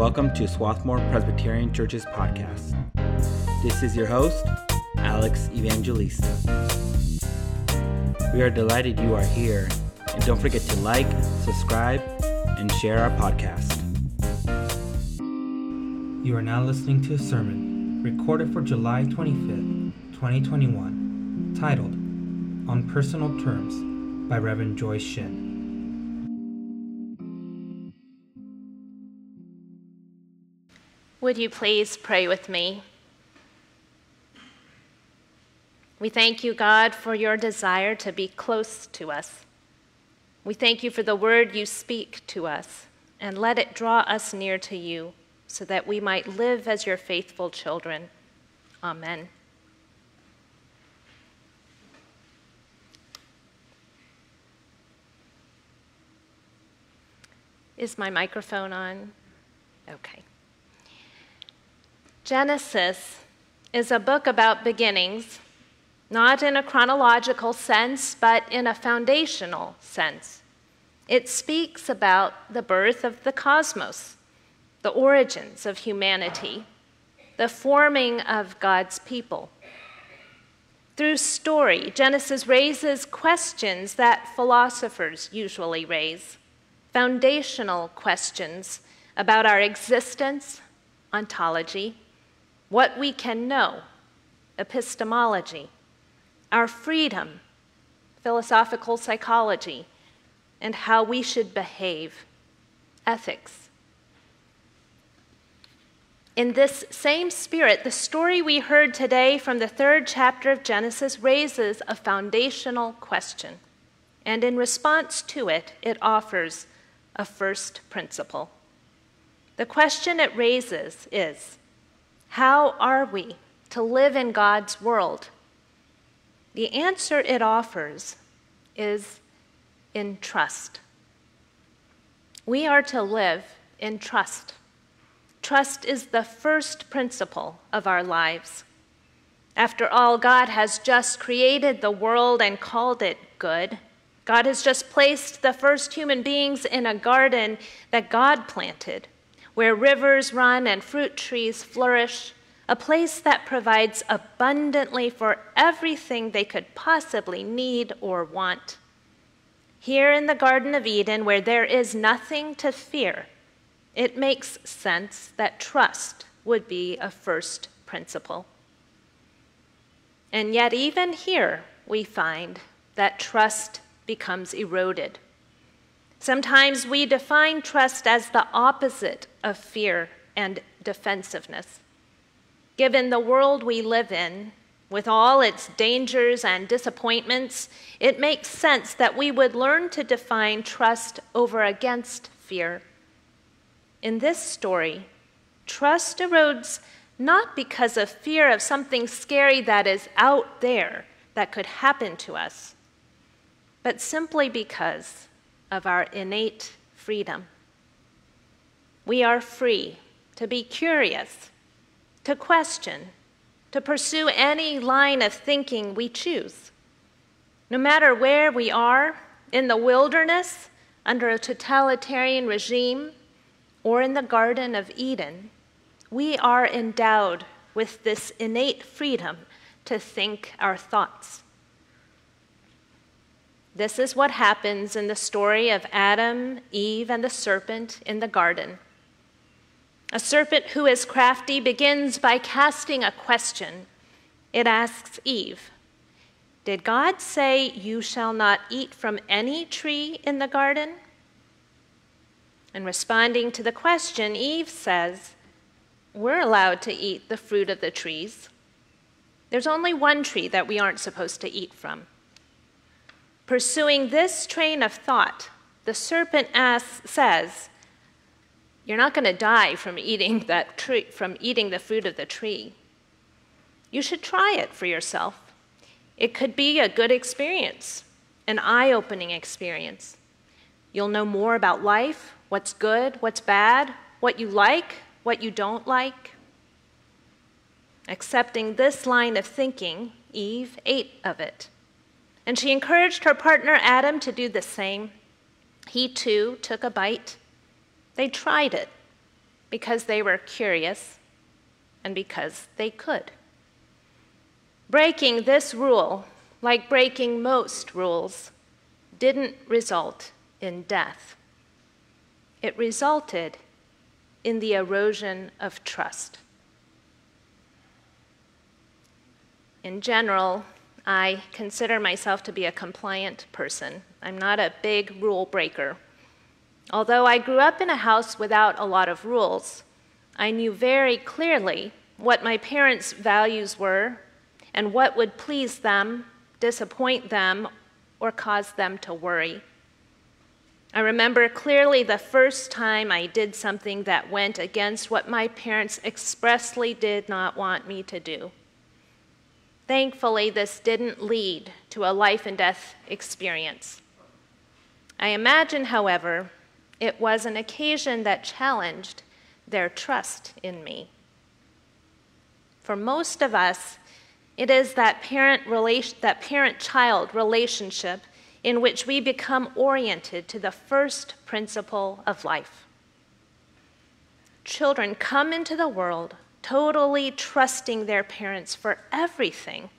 welcome to Swarthmore Presbyterian Church's podcast. This is your host, Alex Evangelista. We are delighted you are here, and don't forget to like, subscribe, and share our podcast. You are now listening to a sermon recorded for July 25th, 2021, titled On Personal Terms by Reverend Joyce Shin. Would you please pray with me? We thank you, God, for your desire to be close to us. We thank you for the word you speak to us, and let it draw us near to you so that we might live as your faithful children. Amen. Is my microphone on? Okay. Genesis is a book about beginnings, not in a chronological sense, but in a foundational sense. It speaks about the birth of the cosmos, the origins of humanity, the forming of God's people. Through story, Genesis raises questions that philosophers usually raise foundational questions about our existence, ontology, what we can know, epistemology, our freedom, philosophical psychology, and how we should behave, ethics. In this same spirit, the story we heard today from the third chapter of Genesis raises a foundational question. And in response to it, it offers a first principle. The question it raises is how are we to live in God's world? The answer it offers is in trust. We are to live in trust. Trust is the first principle of our lives. After all, God has just created the world and called it good. God has just placed the first human beings in a garden that God planted where rivers run and fruit trees flourish, a place that provides abundantly for everything they could possibly need or want. Here in the Garden of Eden, where there is nothing to fear, it makes sense that trust would be a first principle. And yet, even here, we find that trust becomes eroded. Sometimes we define trust as the opposite of fear and defensiveness. Given the world we live in, with all its dangers and disappointments, it makes sense that we would learn to define trust over against fear. In this story, trust erodes not because of fear of something scary that is out there that could happen to us, but simply because of our innate freedom. We are free to be curious, to question, to pursue any line of thinking we choose. No matter where we are, in the wilderness, under a totalitarian regime, or in the Garden of Eden, we are endowed with this innate freedom to think our thoughts. This is what happens in the story of Adam, Eve, and the serpent in the garden. A serpent who is crafty begins by casting a question. It asks Eve, Did God say, You shall not eat from any tree in the garden? And responding to the question, Eve says, We're allowed to eat the fruit of the trees. There's only one tree that we aren't supposed to eat from. Pursuing this train of thought, the serpent asks, says, You're not going to die from eating, that tree, from eating the fruit of the tree. You should try it for yourself. It could be a good experience, an eye opening experience. You'll know more about life, what's good, what's bad, what you like, what you don't like. Accepting this line of thinking, Eve ate of it. And she encouraged her partner Adam to do the same. He too took a bite. They tried it. because they were curious and because they could. Breaking this rule, like breaking most rules, didn't result in death. It resulted in the erosion of trust. In general, I consider myself to be a compliant person. I'm not a big rule breaker. Although I grew up in a house without a lot of rules, I knew very clearly what my parents' values were and what would please them, disappoint them, or cause them to worry. I remember clearly the first time I did something that went against what my parents expressly did not want me to do. Thankfully, this didn't lead to a life and death experience. I imagine, however, it was an occasion that challenged their trust in me. For most of us, it is that parent that parent-child relationship in which we become oriented to the first principle of life. Children come into the world totally trusting their parents for everything.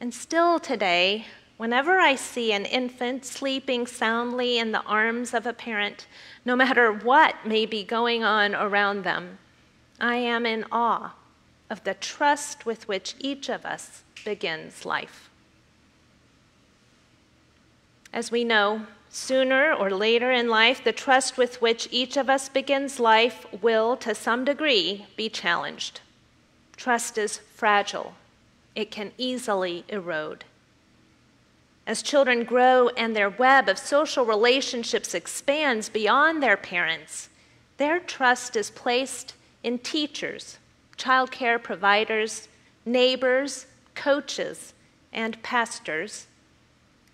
And still today, Whenever I see an infant sleeping soundly in the arms of a parent, no matter what may be going on around them, I am in awe of the trust with which each of us begins life. As we know, sooner or later in life, the trust with which each of us begins life will, to some degree, be challenged. Trust is fragile, it can easily erode. As children grow and their web of social relationships expands beyond their parents, their trust is placed in teachers, child care providers, neighbors, coaches, and pastors.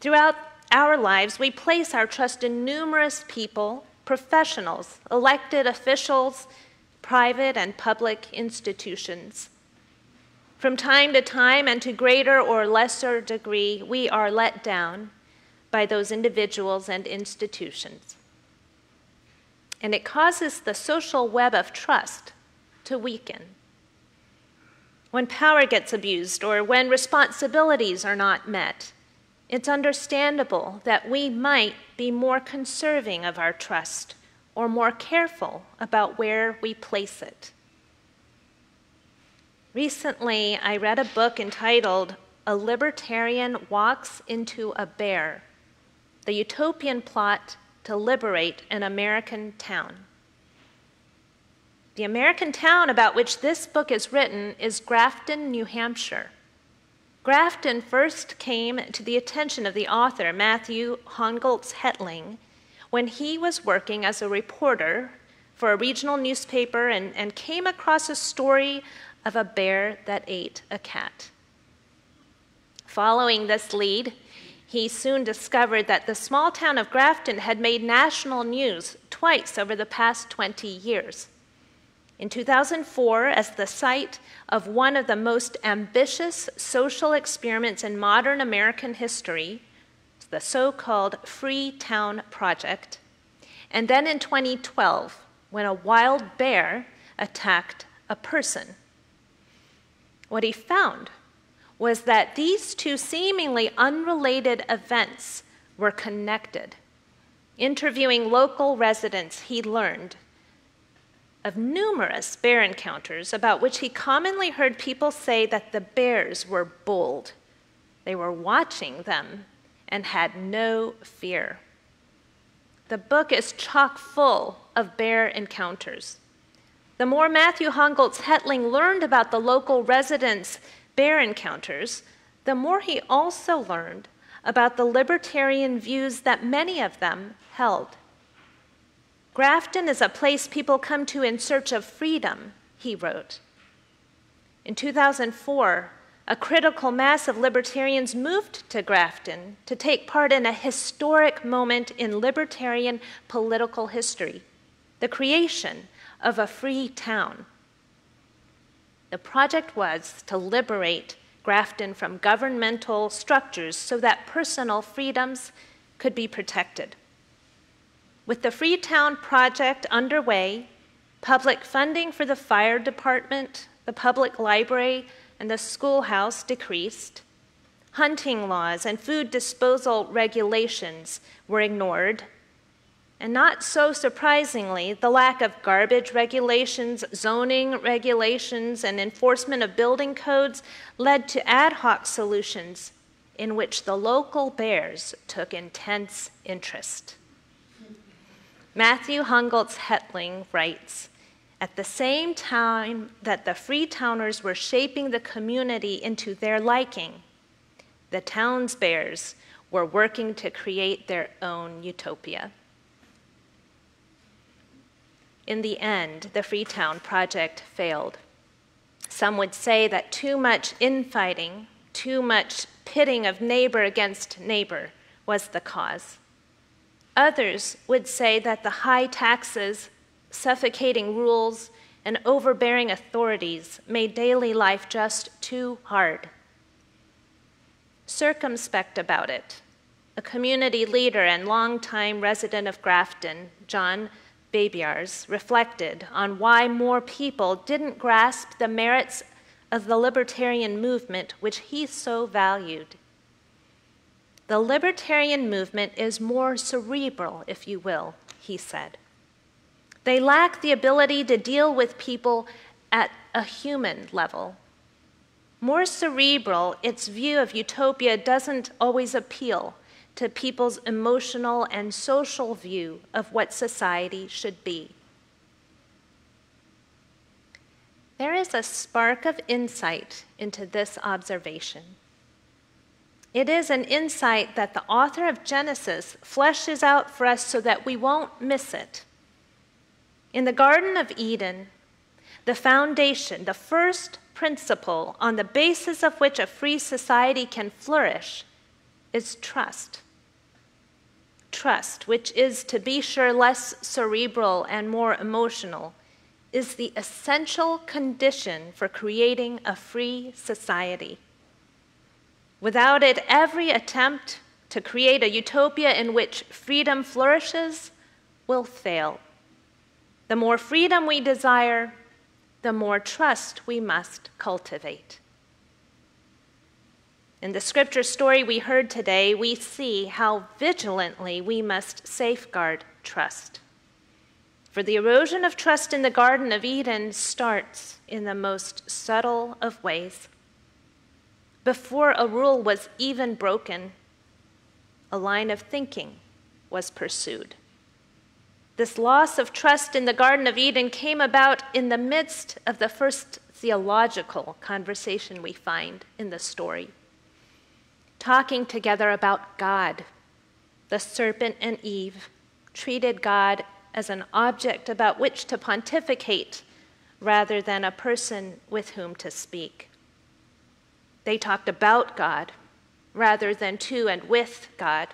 Throughout our lives, we place our trust in numerous people, professionals, elected officials, private and public institutions. From time to time and to greater or lesser degree, we are let down by those individuals and institutions. And it causes the social web of trust to weaken. When power gets abused or when responsibilities are not met, it's understandable that we might be more conserving of our trust or more careful about where we place it. Recently, I read a book entitled A Libertarian Walks into a Bear The Utopian Plot to Liberate an American Town. The American town about which this book is written is Grafton, New Hampshire. Grafton first came to the attention of the author, Matthew Hongoltz Hetling, when he was working as a reporter for a regional newspaper and, and came across a story of a bear that ate a cat. Following this lead, he soon discovered that the small town of Grafton had made national news twice over the past 20 years. In 2004, as the site of one of the most ambitious social experiments in modern American history, the so called Free Town Project, and then in 2012, when a wild bear attacked a person. What he found was that these two seemingly unrelated events were connected. Interviewing local residents, he learned of numerous bear encounters about which he commonly heard people say that the bears were bold. They were watching them and had no fear. The book is chock full of bear encounters. The more Matthew Hongoltz Hetling learned about the local residents' bear encounters, the more he also learned about the libertarian views that many of them held. Grafton is a place people come to in search of freedom, he wrote. In 2004, a critical mass of libertarians moved to Grafton to take part in a historic moment in libertarian political history the creation of a free town. The project was to liberate Grafton from governmental structures so that personal freedoms could be protected. With the Freetown project underway, Public funding for the fire department, the public library, and the schoolhouse decreased. Hunting laws and food disposal regulations were ignored. And not so surprisingly, the lack of garbage regulations, zoning regulations, and enforcement of building codes led to ad hoc solutions in which the local bears took intense interest. Matthew Hongoltz Hetling writes At the same time that the Freetowners were shaping the community into their liking, the town's bears were working to create their own utopia. In the end, the Freetown project failed. Some would say that too much infighting, too much pitting of neighbor against neighbor was the cause. Others would say that the high taxes, suffocating rules, and overbearing authorities made daily life just too hard. Circumspect about it, a community leader and longtime resident of Grafton, John Babiarz, reflected on why more people didn't grasp the merits of the libertarian movement which he so valued. The libertarian movement is more cerebral, if you will, he said. They lack the ability to deal with people at a human level. More cerebral, its view of utopia doesn't always appeal to people's emotional and social view of what society should be. There is a spark of insight into this observation. It is an insight that the author of Genesis fleshes out for us so that we won't miss it. In the Garden of Eden, the foundation, the first principle on the basis of which a free society can flourish, is trust. Trust, which is, to be sure, less cerebral and more emotional, is the essential condition for creating a free society. Without it, every attempt to create a utopia in which freedom flourishes will fail. The more freedom we desire, the more trust we must cultivate. In the scripture story we heard today, we see how vigilantly we must safeguard trust. For the erosion of trust in the Garden of Eden starts in the most subtle of ways. Before a rule was even broken, a line of thinking was pursued. This loss of trust in the Garden of Eden came about in the midst of the first theological conversation we find in the story talking together about God. The serpent and Eve treated God as an object about which to pontificate rather than a person with whom to speak. They talked about God rather than to and with God.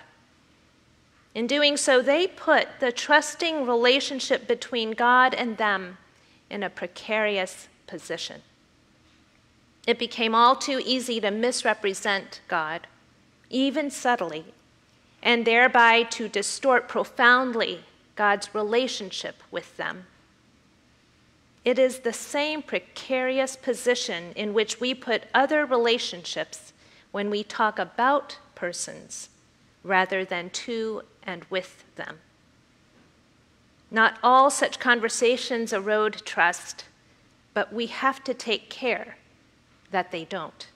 In doing so, they put the trusting relationship between God and them in a precarious position. It became all too easy to misrepresent God even subtly, and thereby to distort profoundly God's relationship with them. It is the same precarious position in which we put other relationships when we talk about persons rather than to and with them. Not all such conversations erode trust, but we have to take care that they don't.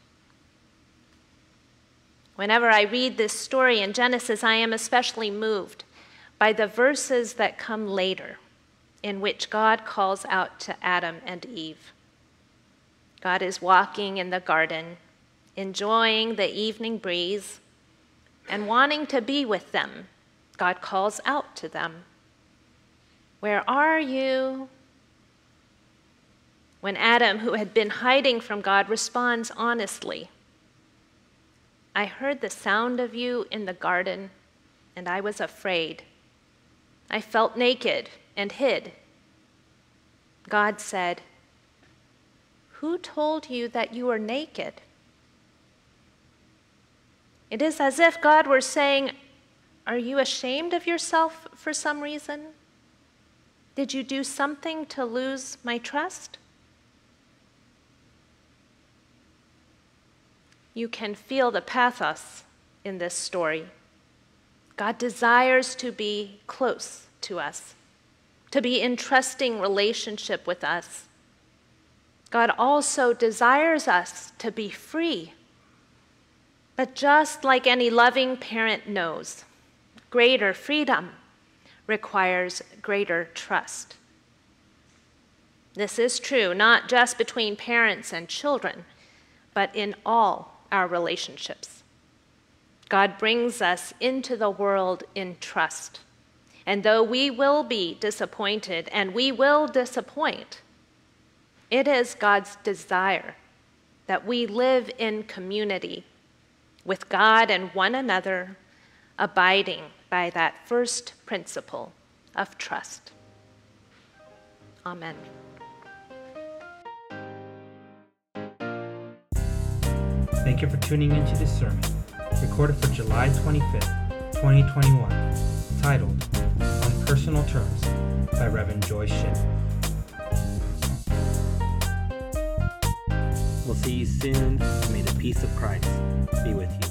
Whenever I read this story in Genesis, I am especially moved by the verses that come later, in which God calls out to Adam and Eve. God is walking in the garden, enjoying the evening breeze, and wanting to be with them. God calls out to them Where are you? When Adam, who had been hiding from God, responds honestly, I heard the sound of you in the garden, and I was afraid. I felt naked and hid. God said, Who told you that you were naked? It is as if God were saying, Are you ashamed of yourself for some reason? Did you do something to lose my trust? You can feel the pathos in this story. God desires to be close to us, to be in trusting relationship with us. God also desires us to be free. But just like any loving parent knows, greater freedom requires greater trust. This is true not just between parents and children, but in all our relationships. God brings us into the world in trust. And though we will be disappointed and we will disappoint, it is God's desire that we live in community with God and one another, abiding by that first principle of trust. Amen. Thank you for tuning into this sermon, recorded for July 25th, 2021, titled On Personal Terms by Reverend Joyce Shin. We'll see you soon. May the peace of Christ be with you.